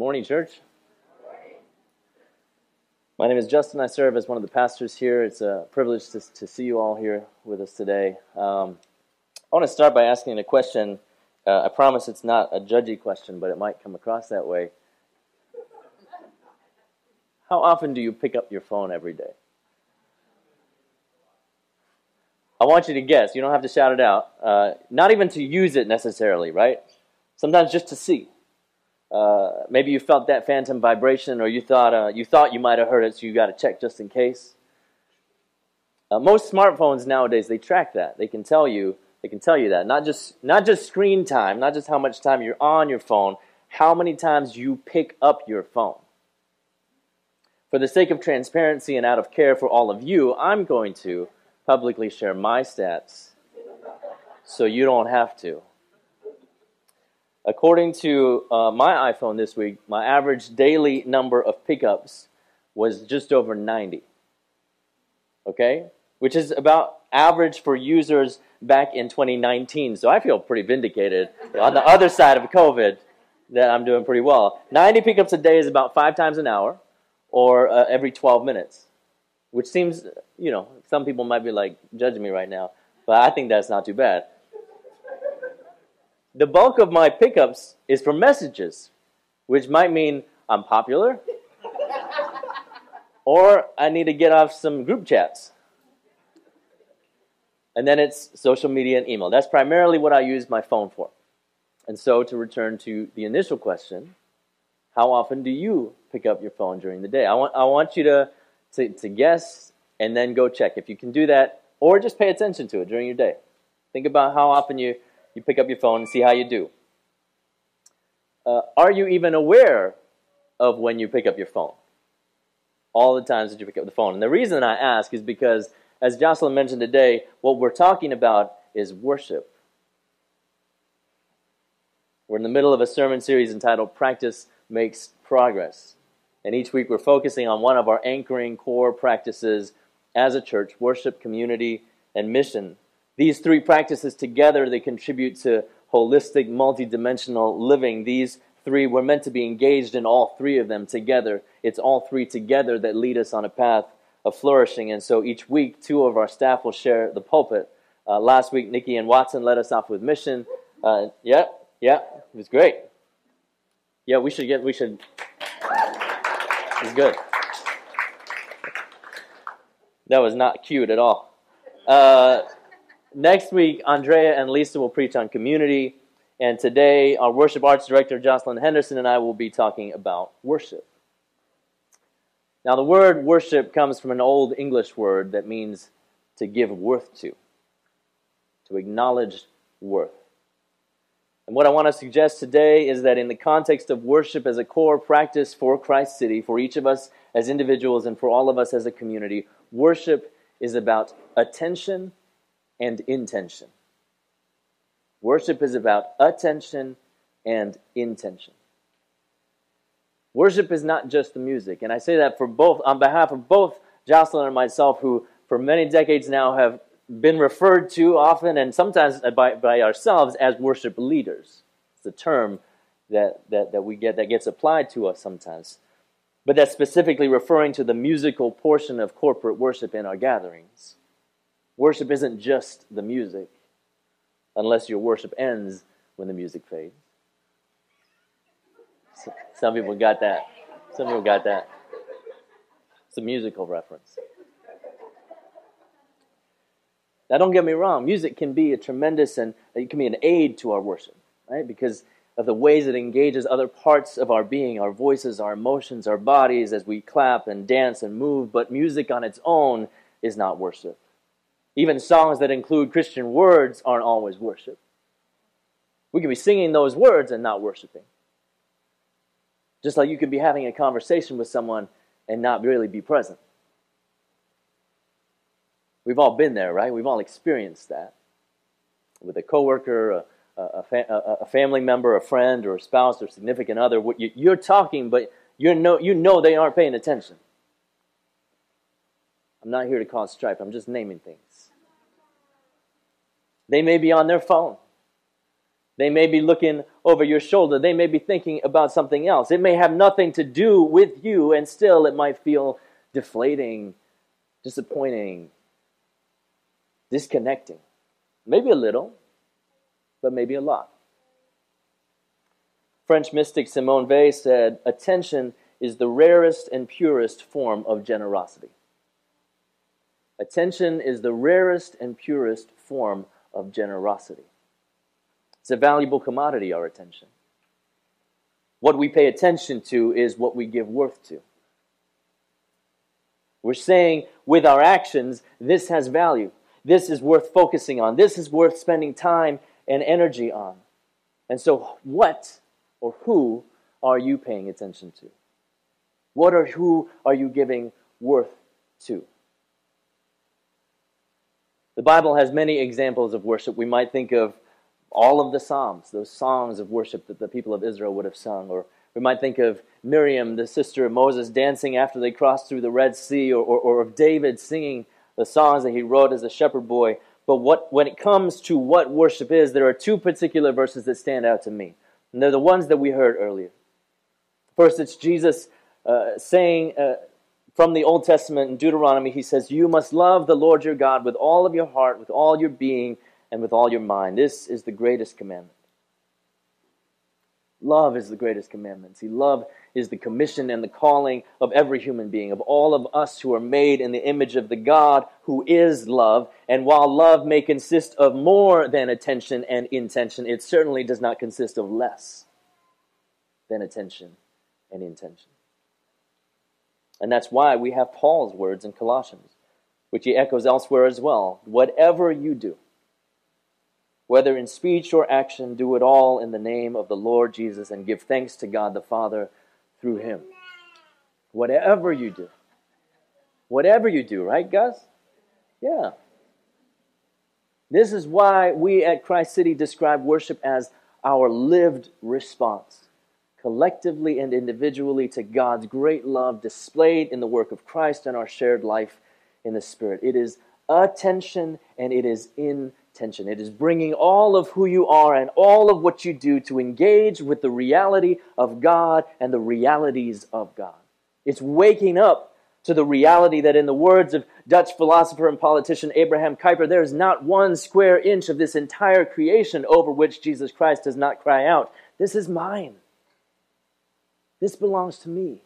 morning, church. My name is Justin. I serve as one of the pastors here. It's a privilege to, to see you all here with us today. Um, I want to start by asking a question. Uh, I promise it's not a judgy question, but it might come across that way. How often do you pick up your phone every day? I want you to guess. You don't have to shout it out. Uh, not even to use it necessarily, right? Sometimes just to see. Uh, maybe you felt that phantom vibration, or you thought uh, you thought you might have heard it, so you got to check just in case. Uh, most smartphones nowadays they track that. They can tell you they can tell you that not just not just screen time, not just how much time you're on your phone, how many times you pick up your phone. For the sake of transparency and out of care for all of you, I'm going to publicly share my stats so you don't have to. According to uh, my iPhone this week, my average daily number of pickups was just over 90. Okay? Which is about average for users back in 2019. So I feel pretty vindicated on the other side of COVID that I'm doing pretty well. 90 pickups a day is about five times an hour or uh, every 12 minutes, which seems, you know, some people might be like judging me right now, but I think that's not too bad the bulk of my pickups is for messages, which might mean I'm popular or I need to get off some group chats. And then it's social media and email. That's primarily what I use my phone for. And so, to return to the initial question, how often do you pick up your phone during the day? I want, I want you to, to, to guess and then go check. If you can do that, or just pay attention to it during your day. Think about how often you you pick up your phone and see how you do. Uh, are you even aware of when you pick up your phone? All the times that you pick up the phone. And the reason I ask is because, as Jocelyn mentioned today, what we're talking about is worship. We're in the middle of a sermon series entitled Practice Makes Progress. And each week we're focusing on one of our anchoring core practices as a church worship, community, and mission. These three practices together, they contribute to holistic, multidimensional living. These three, we're meant to be engaged in all three of them together. It's all three together that lead us on a path of flourishing. And so each week, two of our staff will share the pulpit. Uh, last week, Nikki and Watson led us off with mission. Uh, yeah, yeah, it was great. Yeah, we should get, we should. It's good. That was not cute at all. Uh, Next week, Andrea and Lisa will preach on community. And today, our worship arts director, Jocelyn Henderson, and I will be talking about worship. Now, the word worship comes from an old English word that means to give worth to, to acknowledge worth. And what I want to suggest today is that in the context of worship as a core practice for Christ City, for each of us as individuals and for all of us as a community, worship is about attention and intention. Worship is about attention and intention. Worship is not just the music, and I say that for both on behalf of both Jocelyn and myself, who for many decades now have been referred to often and sometimes by, by ourselves as worship leaders. It's a term that, that, that we get that gets applied to us sometimes. But that's specifically referring to the musical portion of corporate worship in our gatherings. Worship isn't just the music, unless your worship ends when the music fades. Some people got that. Some people got that. It's a musical reference. Now, don't get me wrong, music can be a tremendous and it can be an aid to our worship, right? Because of the ways it engages other parts of our being, our voices, our emotions, our bodies as we clap and dance and move. But music on its own is not worship. Even songs that include Christian words aren't always worship. We could be singing those words and not worshiping. Just like you could be having a conversation with someone and not really be present. We've all been there, right? We've all experienced that. With a coworker, a, a, a, a family member, a friend, or a spouse, or significant other, you're talking, but you know, you know they aren't paying attention. I'm not here to cause strife, I'm just naming things. They may be on their phone. They may be looking over your shoulder. They may be thinking about something else. It may have nothing to do with you, and still it might feel deflating, disappointing, disconnecting. Maybe a little, but maybe a lot. French mystic Simone Weil said, Attention is the rarest and purest form of generosity. Attention is the rarest and purest form of generosity. It's a valuable commodity, our attention. What we pay attention to is what we give worth to. We're saying with our actions, this has value. This is worth focusing on. This is worth spending time and energy on. And so, what or who are you paying attention to? What or who are you giving worth to? The Bible has many examples of worship. We might think of all of the Psalms, those songs of worship that the people of Israel would have sung. Or we might think of Miriam, the sister of Moses, dancing after they crossed through the Red Sea, or, or, or of David singing the songs that he wrote as a shepherd boy. But what, when it comes to what worship is, there are two particular verses that stand out to me. And they're the ones that we heard earlier. First, it's Jesus uh, saying uh, from the Old Testament in Deuteronomy, he says, You must love the Lord your God with all of your heart, with all your being, and with all your mind. This is the greatest commandment. Love is the greatest commandment. See, love is the commission and the calling of every human being, of all of us who are made in the image of the God who is love. And while love may consist of more than attention and intention, it certainly does not consist of less than attention and intention. And that's why we have Paul's words in Colossians, which he echoes elsewhere as well. Whatever you do, whether in speech or action, do it all in the name of the Lord Jesus and give thanks to God the Father through him. Whatever you do. Whatever you do, right, Gus? Yeah. This is why we at Christ City describe worship as our lived response, collectively and individually, to God's great love displayed in the work of Christ and our shared life in the Spirit. It is attention and it is intention. It is bringing all of who you are and all of what you do to engage with the reality of God and the realities of God. It's waking up to the reality that, in the words of Dutch philosopher and politician Abraham Kuyper, there is not one square inch of this entire creation over which Jesus Christ does not cry out, This is mine. This belongs to me.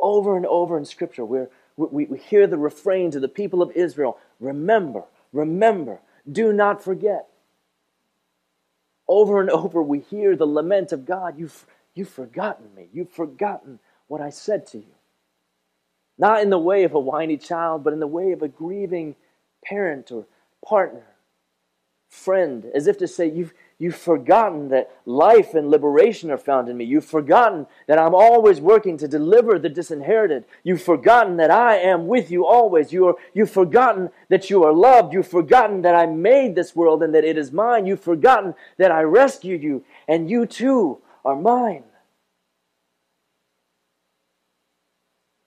Over and over in Scripture, we're we, we hear the refrain to the people of Israel remember, remember, do not forget. Over and over, we hear the lament of God you've, you've forgotten me, you've forgotten what I said to you. Not in the way of a whiny child, but in the way of a grieving parent or partner, friend, as if to say, You've, You've forgotten that life and liberation are found in me. You've forgotten that I'm always working to deliver the disinherited. You've forgotten that I am with you always. You are, you've forgotten that you are loved. You've forgotten that I made this world and that it is mine. You've forgotten that I rescued you and you too are mine.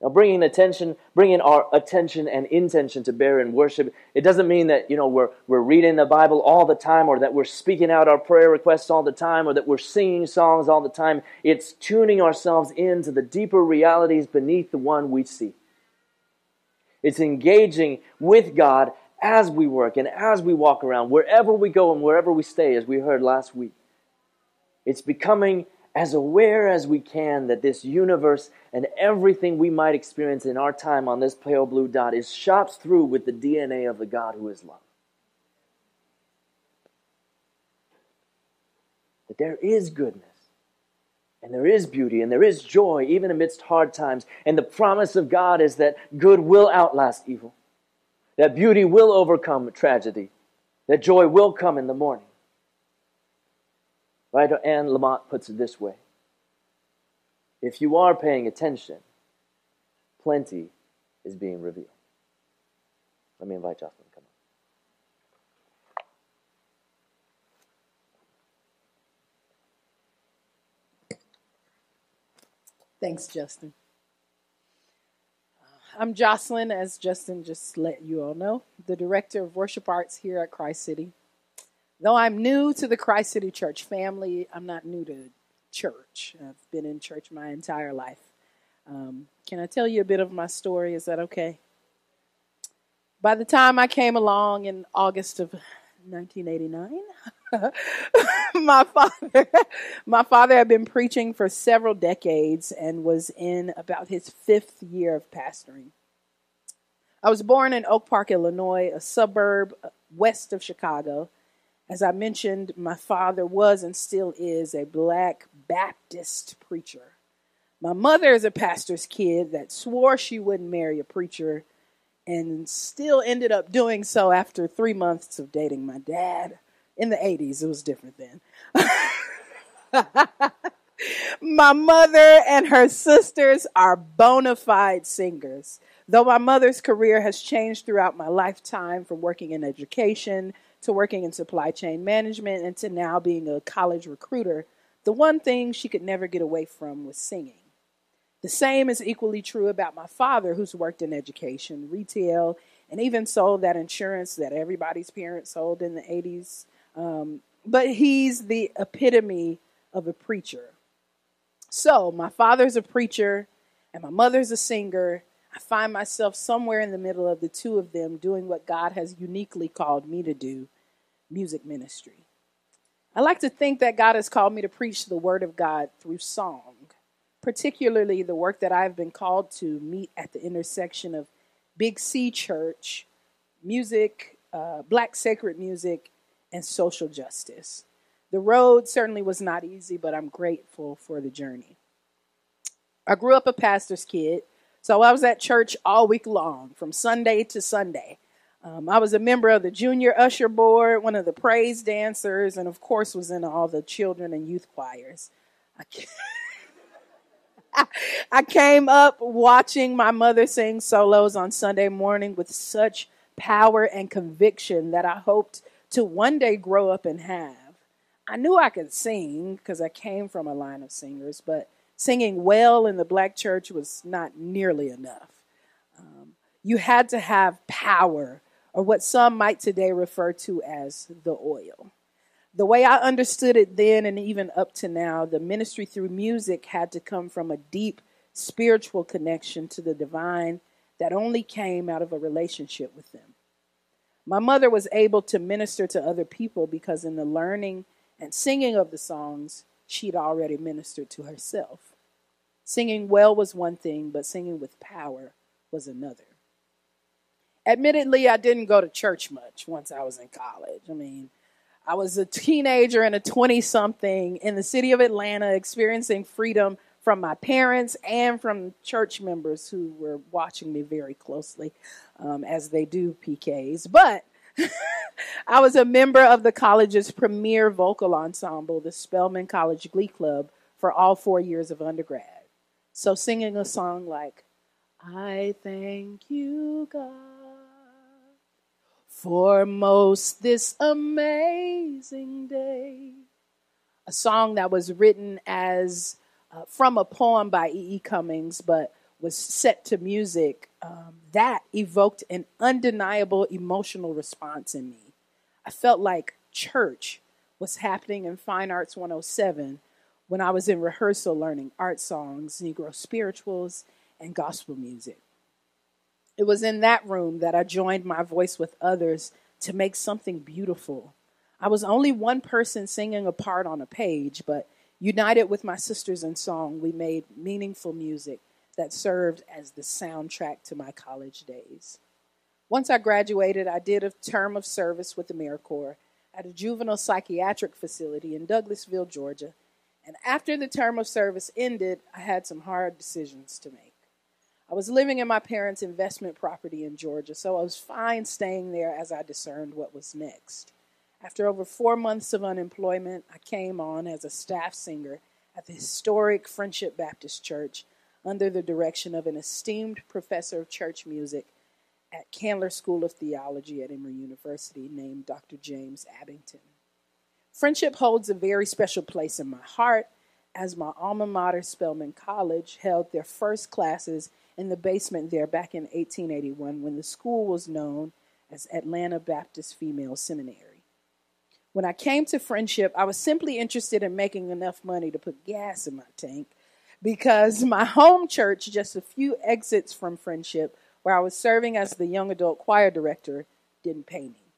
Now, bringing attention, bringing our attention and intention to bear in worship, it doesn't mean that you know we're we're reading the Bible all the time, or that we're speaking out our prayer requests all the time, or that we're singing songs all the time. It's tuning ourselves into the deeper realities beneath the one we see. It's engaging with God as we work and as we walk around, wherever we go and wherever we stay, as we heard last week. It's becoming as aware as we can that this universe and everything we might experience in our time on this pale blue dot is shot through with the DNA of the God who is love. That there is goodness, and there is beauty, and there is joy, even amidst hard times. And the promise of God is that good will outlast evil, that beauty will overcome tragedy, that joy will come in the morning. Writer Anne Lamott puts it this way If you are paying attention, plenty is being revealed. Let me invite Jocelyn to come on. Thanks, Justin. Uh, I'm Jocelyn, as Justin just let you all know, the Director of Worship Arts here at Christ City. Though I'm new to the Christ City Church family, I'm not new to church. I've been in church my entire life. Um, can I tell you a bit of my story? Is that okay? By the time I came along in August of 1989, my father my father had been preaching for several decades and was in about his fifth year of pastoring. I was born in Oak Park, Illinois, a suburb west of Chicago. As I mentioned, my father was and still is a black Baptist preacher. My mother is a pastor's kid that swore she wouldn't marry a preacher and still ended up doing so after three months of dating my dad. In the 80s, it was different then. my mother and her sisters are bona fide singers. Though my mother's career has changed throughout my lifetime from working in education to working in supply chain management and to now being a college recruiter, the one thing she could never get away from was singing. The same is equally true about my father, who's worked in education, retail, and even sold that insurance that everybody's parents sold in the 80s. Um, but he's the epitome of a preacher. So, my father's a preacher and my mother's a singer. I find myself somewhere in the middle of the two of them doing what God has uniquely called me to do music ministry. I like to think that God has called me to preach the word of God through song, particularly the work that I've been called to meet at the intersection of Big C Church, music, uh, black sacred music, and social justice. The road certainly was not easy, but I'm grateful for the journey. I grew up a pastor's kid, so I was at church all week long, from Sunday to Sunday. Um, I was a member of the junior usher board, one of the praise dancers, and of course was in all the children and youth choirs. I, I came up watching my mother sing solos on Sunday morning with such power and conviction that I hoped to one day grow up and have. I knew I could sing because I came from a line of singers, but singing well in the black church was not nearly enough. Um, you had to have power, or what some might today refer to as the oil. The way I understood it then and even up to now, the ministry through music had to come from a deep spiritual connection to the divine that only came out of a relationship with them. My mother was able to minister to other people because in the learning and singing of the songs, she'd already ministered to herself. Singing well was one thing, but singing with power was another. Admittedly, I didn't go to church much once I was in college. I mean, I was a teenager and a 20 something in the city of Atlanta experiencing freedom from my parents and from church members who were watching me very closely, um, as they do PKs. But I was a member of the college's premier vocal ensemble, the Spelman College Glee Club, for all four years of undergrad. So, singing a song like, I thank you, God, for most this amazing day. A song that was written as uh, from a poem by E. E. Cummings, but was set to music, um, that evoked an undeniable emotional response in me. I felt like church was happening in Fine Arts 107 when I was in rehearsal learning art songs, Negro spirituals, and gospel music. It was in that room that I joined my voice with others to make something beautiful. I was only one person singing a part on a page, but United with my sisters in song, we made meaningful music that served as the soundtrack to my college days. Once I graduated, I did a term of service with the AmeriCorps at a juvenile psychiatric facility in Douglasville, Georgia. And after the term of service ended, I had some hard decisions to make. I was living in my parents' investment property in Georgia, so I was fine staying there as I discerned what was next. After over four months of unemployment, I came on as a staff singer at the historic Friendship Baptist Church under the direction of an esteemed professor of church music at Candler School of Theology at Emory University named Dr. James Abbington. Friendship holds a very special place in my heart as my alma mater, Spelman College, held their first classes in the basement there back in 1881 when the school was known as Atlanta Baptist Female Seminary. When I came to friendship, I was simply interested in making enough money to put gas in my tank because my home church, just a few exits from friendship, where I was serving as the young adult choir director, didn't pay me.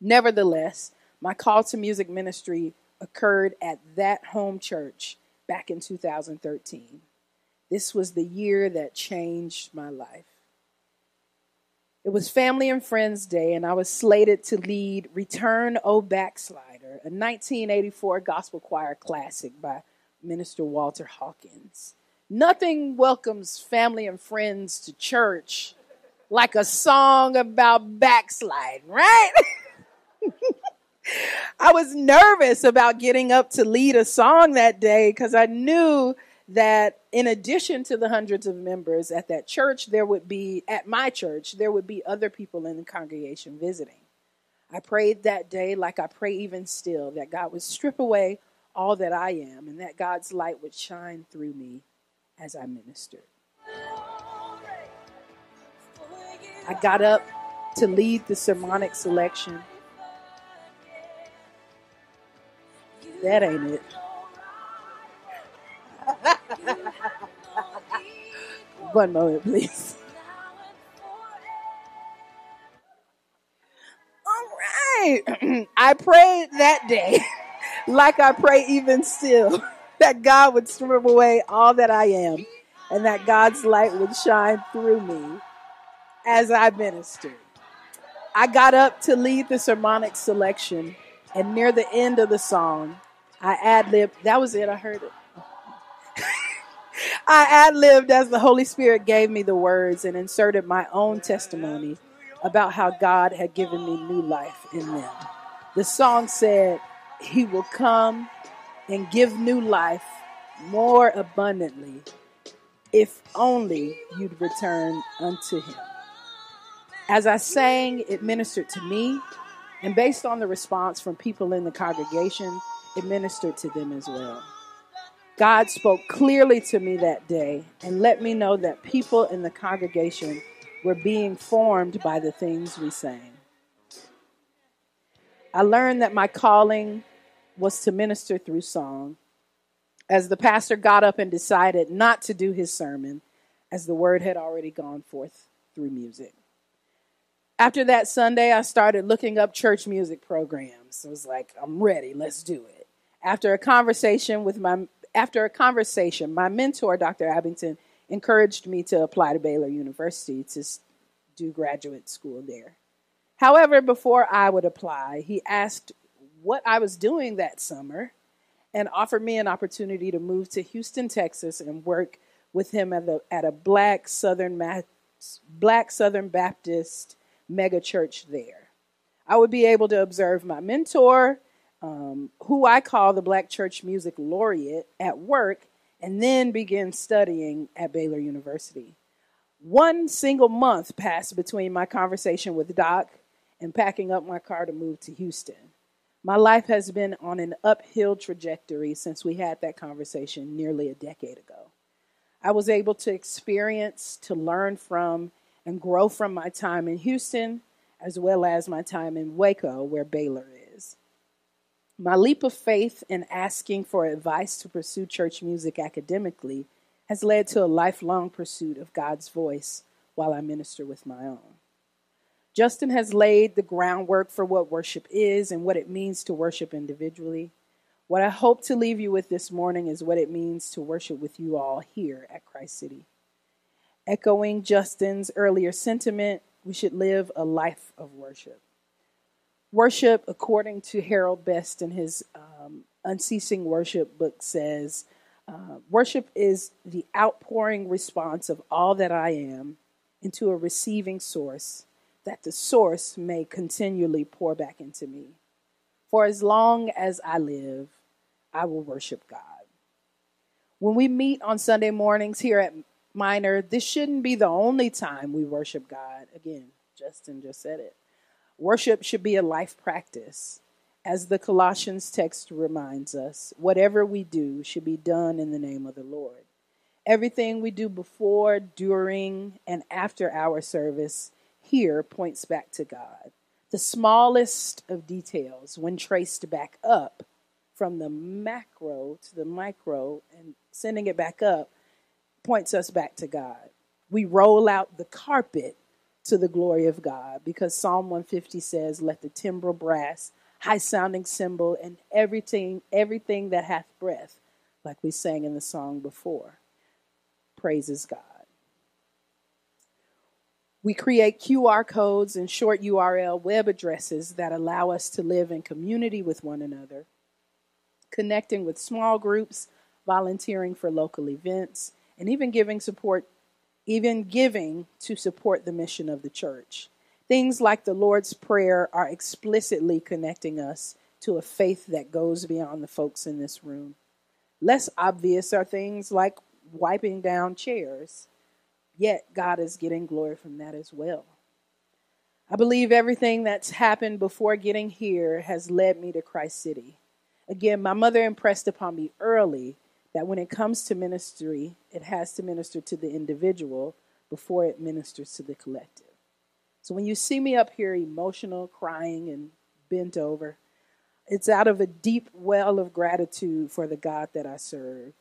Nevertheless, my call to music ministry occurred at that home church back in 2013. This was the year that changed my life. It was Family and Friends Day, and I was slated to lead Return O Backslider, a 1984 gospel choir classic by Minister Walter Hawkins. Nothing welcomes family and friends to church like a song about backsliding, right? I was nervous about getting up to lead a song that day because I knew that in addition to the hundreds of members at that church, there would be, at my church, there would be other people in the congregation visiting. I prayed that day, like I pray even still, that God would strip away all that I am and that God's light would shine through me as I ministered. I got up to lead the sermonic selection. That ain't it. One moment, please. All right. I prayed that day, like I pray even still, that God would strip away all that I am and that God's light would shine through me as I ministered. I got up to lead the sermonic selection, and near the end of the song, I ad libbed. That was it. I heard it. I ad libbed as the Holy Spirit gave me the words and inserted my own testimony about how God had given me new life in them. The song said, He will come and give new life more abundantly if only you'd return unto Him. As I sang, it ministered to me, and based on the response from people in the congregation, it ministered to them as well. God spoke clearly to me that day and let me know that people in the congregation were being formed by the things we sang. I learned that my calling was to minister through song. As the pastor got up and decided not to do his sermon, as the word had already gone forth through music. After that Sunday, I started looking up church music programs. I was like, I'm ready, let's do it. After a conversation with my after a conversation, my mentor, Dr. Abbington, encouraged me to apply to Baylor University to do graduate school there. However, before I would apply, he asked what I was doing that summer and offered me an opportunity to move to Houston, Texas, and work with him at, the, at a black Southern, black Southern Baptist megachurch there. I would be able to observe my mentor um, who I call the Black Church Music Laureate, at work and then begin studying at Baylor University. One single month passed between my conversation with Doc and packing up my car to move to Houston. My life has been on an uphill trajectory since we had that conversation nearly a decade ago. I was able to experience, to learn from, and grow from my time in Houston, as well as my time in Waco, where Baylor is. My leap of faith in asking for advice to pursue church music academically has led to a lifelong pursuit of God's voice while I minister with my own. Justin has laid the groundwork for what worship is and what it means to worship individually. What I hope to leave you with this morning is what it means to worship with you all here at Christ City. Echoing Justin's earlier sentiment, we should live a life of worship. Worship, according to Harold Best in his um, Unceasing Worship book, says uh, worship is the outpouring response of all that I am into a receiving source, that the source may continually pour back into me. For as long as I live, I will worship God. When we meet on Sunday mornings here at Minor, this shouldn't be the only time we worship God. Again, Justin just said it. Worship should be a life practice. As the Colossians text reminds us, whatever we do should be done in the name of the Lord. Everything we do before, during, and after our service here points back to God. The smallest of details, when traced back up from the macro to the micro and sending it back up, points us back to God. We roll out the carpet to the glory of God because Psalm 150 says, Let the timbrel brass, high sounding cymbal, and everything, everything that hath breath, like we sang in the song before, praises God. We create QR codes and short URL web addresses that allow us to live in community with one another, connecting with small groups, volunteering for local events, and even giving support even giving to support the mission of the church. Things like the Lord's Prayer are explicitly connecting us to a faith that goes beyond the folks in this room. Less obvious are things like wiping down chairs, yet God is getting glory from that as well. I believe everything that's happened before getting here has led me to Christ City. Again, my mother impressed upon me early that when it comes to ministry, it has to minister to the individual before it ministers to the collective. So when you see me up here emotional, crying, and bent over, it's out of a deep well of gratitude for the God that I serve.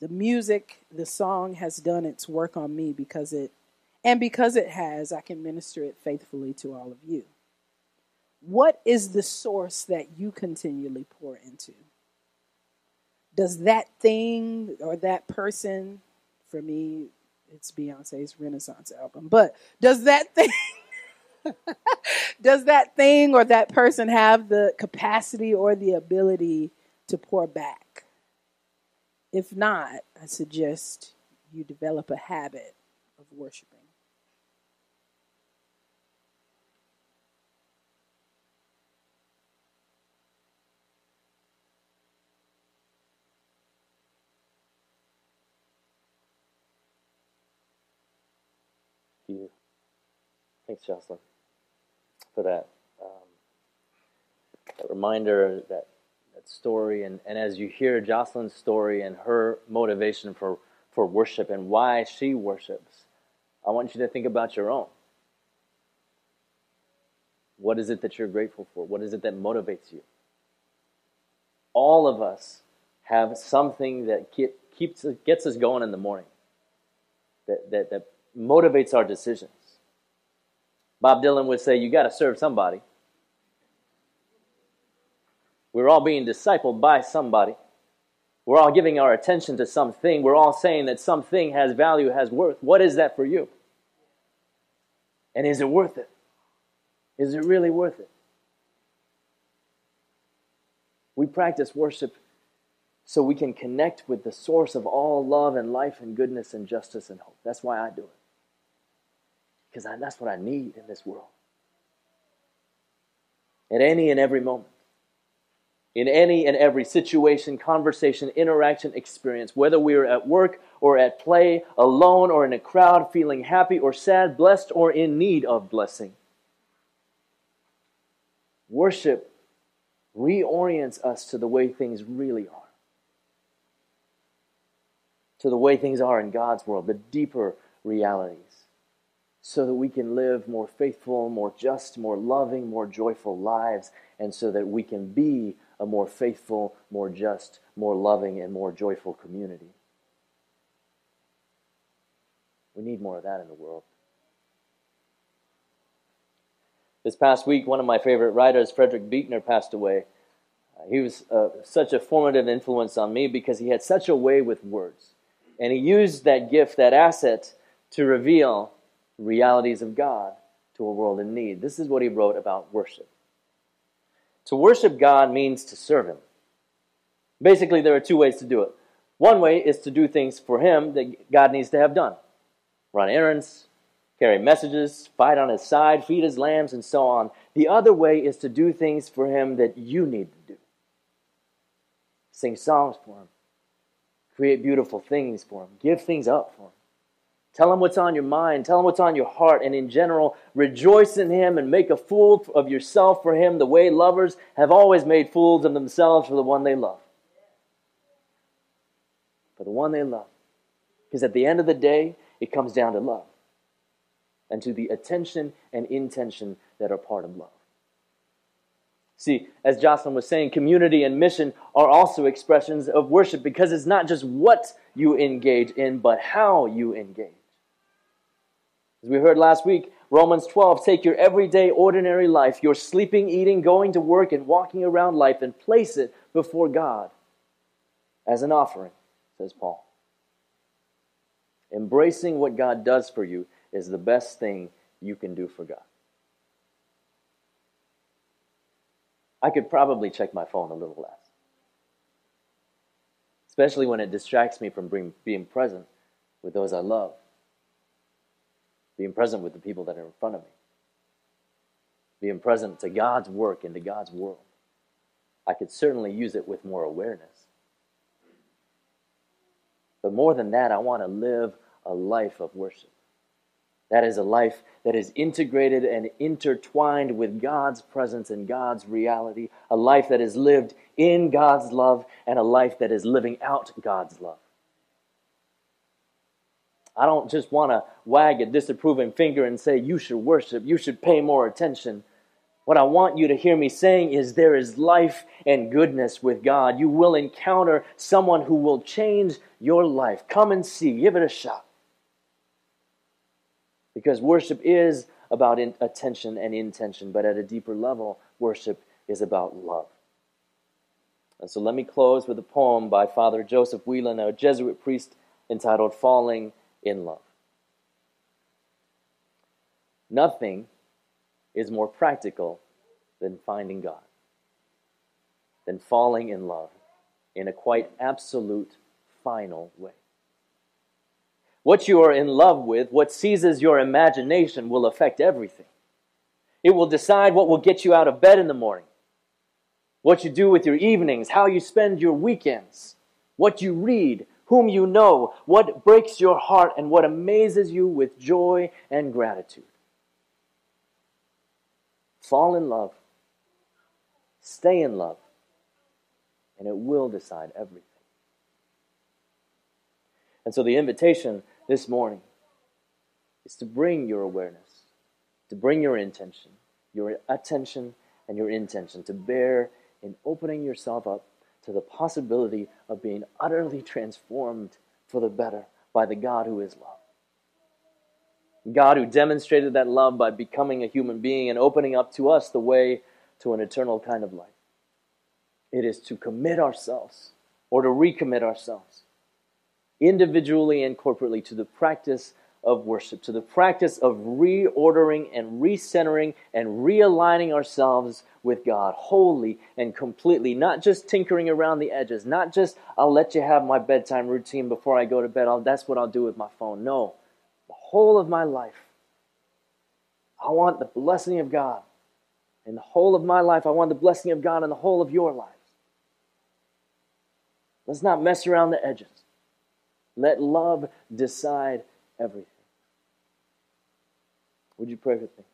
The music, the song has done its work on me because it, and because it has, I can minister it faithfully to all of you. What is the source that you continually pour into? Does that thing or that person, for me, it's Beyonce's Renaissance album, but does that thing, does that thing or that person have the capacity or the ability to pour back? If not, I suggest you develop a habit of worshiping. you. Thanks, Jocelyn, for that, um, that reminder, that, that story. And, and as you hear Jocelyn's story and her motivation for, for worship and why she worships, I want you to think about your own. What is it that you're grateful for? What is it that motivates you? All of us have something that keeps gets us going in the morning. That, that, that motivates our decisions. Bob Dylan would say, You got to serve somebody. We're all being discipled by somebody. We're all giving our attention to something. We're all saying that something has value, has worth. What is that for you? And is it worth it? Is it really worth it? We practice worship so we can connect with the source of all love and life and goodness and justice and hope. That's why I do it because that's what I need in this world. At any and every moment, in any and every situation, conversation, interaction, experience, whether we are at work or at play, alone or in a crowd, feeling happy or sad, blessed or in need of blessing. Worship reorients us to the way things really are, to the way things are in God's world, the deeper realities so that we can live more faithful, more just, more loving, more joyful lives, and so that we can be a more faithful, more just, more loving, and more joyful community. We need more of that in the world. This past week, one of my favorite writers, Frederick Buechner, passed away. Uh, he was uh, such a formative influence on me because he had such a way with words. And he used that gift, that asset, to reveal realities of God to a world in need. This is what he wrote about worship. To worship God means to serve Him. Basically, there are two ways to do it. One way is to do things for Him that God needs to have done run errands, carry messages, fight on His side, feed His lambs, and so on. The other way is to do things for Him that you need to do. Sing songs for Him, create beautiful things for Him, give things up for Him. Tell him what's on your mind. Tell him what's on your heart. And in general, rejoice in him and make a fool of yourself for him the way lovers have always made fools of themselves for the one they love. For the one they love. Because at the end of the day, it comes down to love and to the attention and intention that are part of love. See, as Jocelyn was saying, community and mission are also expressions of worship because it's not just what you engage in, but how you engage. As we heard last week, Romans 12 take your everyday, ordinary life, your sleeping, eating, going to work, and walking around life, and place it before God as an offering, says Paul. Embracing what God does for you is the best thing you can do for God. I could probably check my phone a little less. Especially when it distracts me from being, present with those I love, being present with the people that are in front of me, being present to God's work and to God's world. I could certainly use it with more awareness. But more than that, I want to live a life of worship. That is a life that is integrated and intertwined with God's presence and God's reality, a life that is lived in God's love, and a life that is living out God's love. I don't just want to wag a disapproving finger and say, you should worship, you should pay more attention. What I want you to hear me saying is there is life and goodness with God. You will encounter someone who will change your life. Come and see, give it a shot. Because worship is about attention and intention, but at a deeper level, worship is about love. And so let me close with a poem by Father Joseph Whelan, a Jesuit priest, entitled Falling in Love. Nothing is more practical than finding God, than falling in love in a quite absolute, final way. What you are in love with, what seizes your imagination, will affect everything. It will decide what will get you out of bed in the morning, what you do with your evenings, how you spend your weekends, what you read, whom you know, what breaks your heart, and what amazes you with joy and gratitude. Fall in love, stay in love, and it will decide everything. And so the invitation this morning is to bring your awareness, to bring your intention, your attention, and your intention to bear in opening yourself up to the possibility of being utterly transformed for the better by the God who is love. God who demonstrated that love by becoming a human being and opening up to us the way to an eternal kind of life. It is to commit ourselves or to recommit ourselves individually and corporately to the practice of worship, to the practice of reordering and recentering and realigning ourselves with God wholly and completely, not just tinkering around the edges, not just I'll let you have my bedtime routine before I go to bed, I'll, that's what I'll do with my phone. No, the whole of my life. I want the blessing of God. In the whole of my life, I want the blessing of God in the whole of your lives. Let's not mess around the edges. Let love decide everything. Would you pray with me?